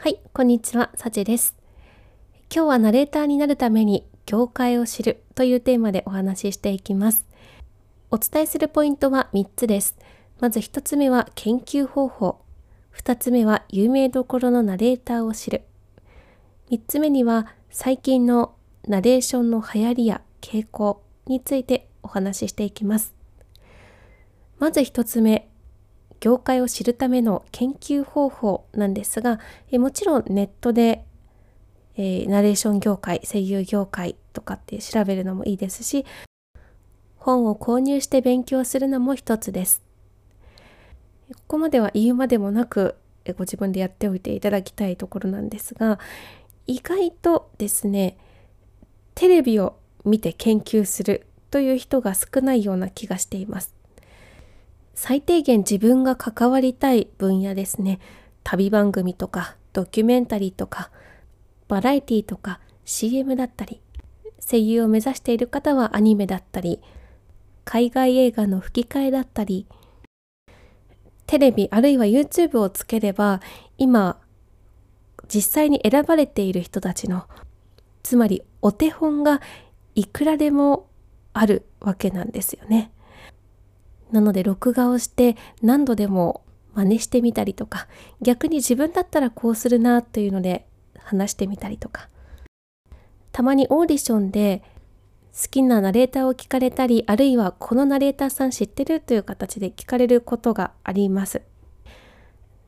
はい、こんにちは、さちです。今日はナレーターになるために業界を知るというテーマでお話ししていきます。お伝えするポイントは3つです。まず1つ目は研究方法。2つ目は有名どころのナレーターを知る。3つ目には最近のナレーションの流行りや傾向についてお話ししていきます。まず1つ目、業界を知るための研究方法なんですが、えもちろんネットで、えー、ナレーション業界、声優業界とかって調べるのもいいですし、本を購入して勉強するのも一つです。ここまでは言うまでもなくご自分でやっておいていただきたいところなんですが意外とですねテレビを見て研究するという人が少ないような気がしています。最低限自分が関わりたい分野ですね。旅番組とかドキュメンタリーとかバラエティとか CM だったり声優を目指している方はアニメだったり海外映画の吹き替えだったりテレビあるいは YouTube をつければ今実際に選ばれている人たちのつまりお手本がいくらでもあるわけなんですよね。なので録画をして何度でも真似してみたりとか逆に自分だったらこうするなというので話してみたりとか。たまにオーディションで好きなナレーターを聞かれたりあるいはこのナレーターさん知ってるという形で聞かれることがあります。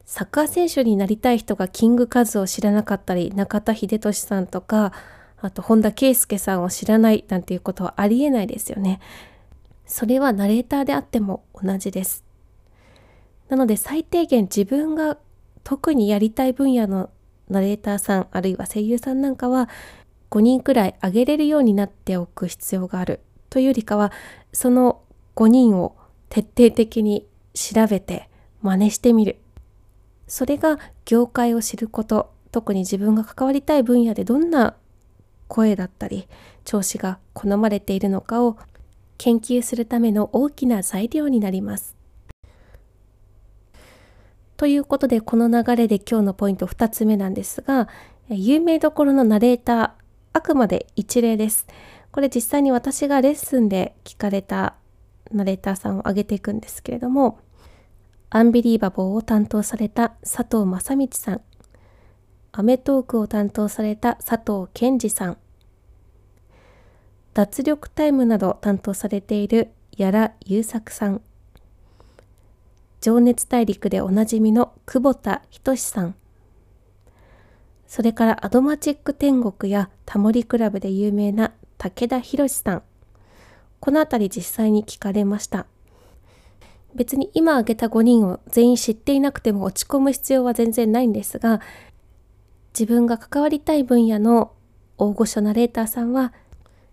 サッカー選手になりたい人がキングカズを知らなかったり中田英寿さんとかあと本田圭佑さんを知らないなんていうことはありえないですよね。それはナレーターであっても同じです。なので最低限自分が特にやりたい分野のナレーターさんあるいは声優さんなんかは5人くらい上げれるようになっておく必要があるというよりかはその5人を徹底的に調べて真似してみるそれが業界を知ること特に自分が関わりたい分野でどんな声だったり調子が好まれているのかを研究するための大きな材料になります。ということでこの流れで今日のポイント2つ目なんですが有名どころのナレーターあくまで一例です。これ実際に私がレッスンで聞かれたナレーターさんを挙げていくんですけれどもアンビリーバボーを担当された佐藤正道さんアメトーークを担当された佐藤健二さん脱力タイムなど担当されている屋良優作さん。情熱大陸でおなじみの久保田仁さん。それからアドマチック天国やタモリクラブで有名な武田博さん。この辺り実際に聞かれました。別に今挙げた5人を全員知っていなくても落ち込む必要は全然ないんですが自分が関わりたい分野の大御所ナレーターさんは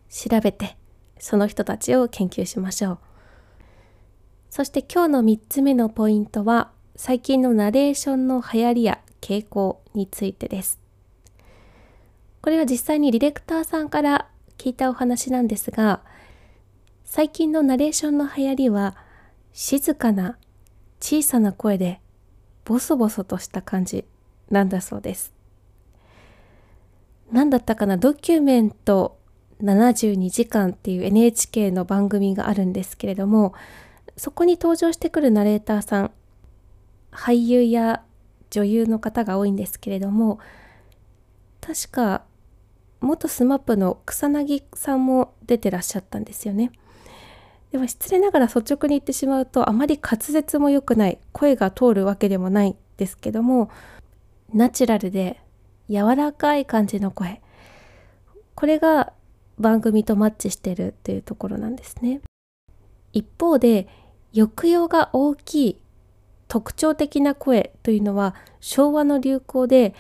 調べてその人たちを研究しましょう。そして今日の3つ目のポイントは最近のナレーションの流行りや傾向についてです。これは実際にディレクターさんから聞いたお話なんですが最近のナレーションの流行りは静かな小さな声でボソボソとした感じなんだそうです。何だったかな？ドキュメント72時間っていう NHK の番組があるんですけれどもそこに登場してくるナレーターさん俳優や女優の方が多いんですけれども確か元 SMAP の草薙さんも出てらっしゃったんですよね。でも失礼ながら率直に言ってしまうとあまり滑舌も良くない声が通るわけでもないですけどもナチュラルで柔らかい感じの声これが番組とマッチしてるっていうところなんですね。一方で抑揚が大きい特徴的な声というのは昭和の流行で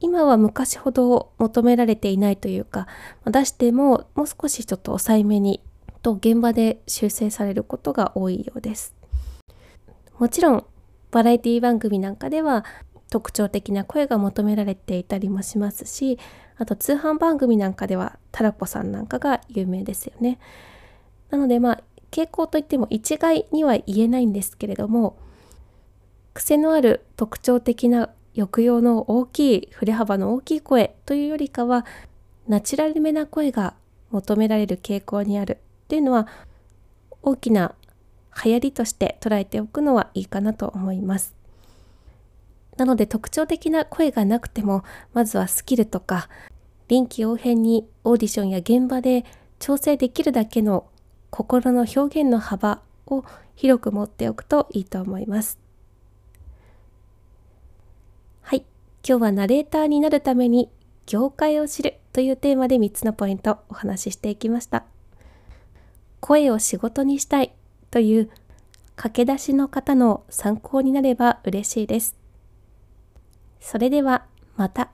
今は昔ほど求められていないというか出してももう少しちょっと抑えめにと現場で修正されることが多いようです。もちろんバラエティ番組なんかでは特徴的な声が求められていたりもしますしあと通販番組なんかではタラコさんなんかが有名ですよね。なのでまあ傾向といっても一概には言えないんですけれども癖のある特徴的な抑揚の大きい振れ幅の大きい声というよりかはナチュラルめな声が求められる傾向にあるっていうのは大きな流行りとして捉えておくのはいいかなと思います。なので特徴的な声がなくてもまずはスキルとか臨機応変にオーディションや現場で調整できるだけの心の表現の幅を広く持っておくといいと思います。はい、今日はナレーターになるために業界を知るというテーマで3つのポイントお話ししていきました。声を仕事にしたいという駆け出しの方の参考になれば嬉しいです。それではまた。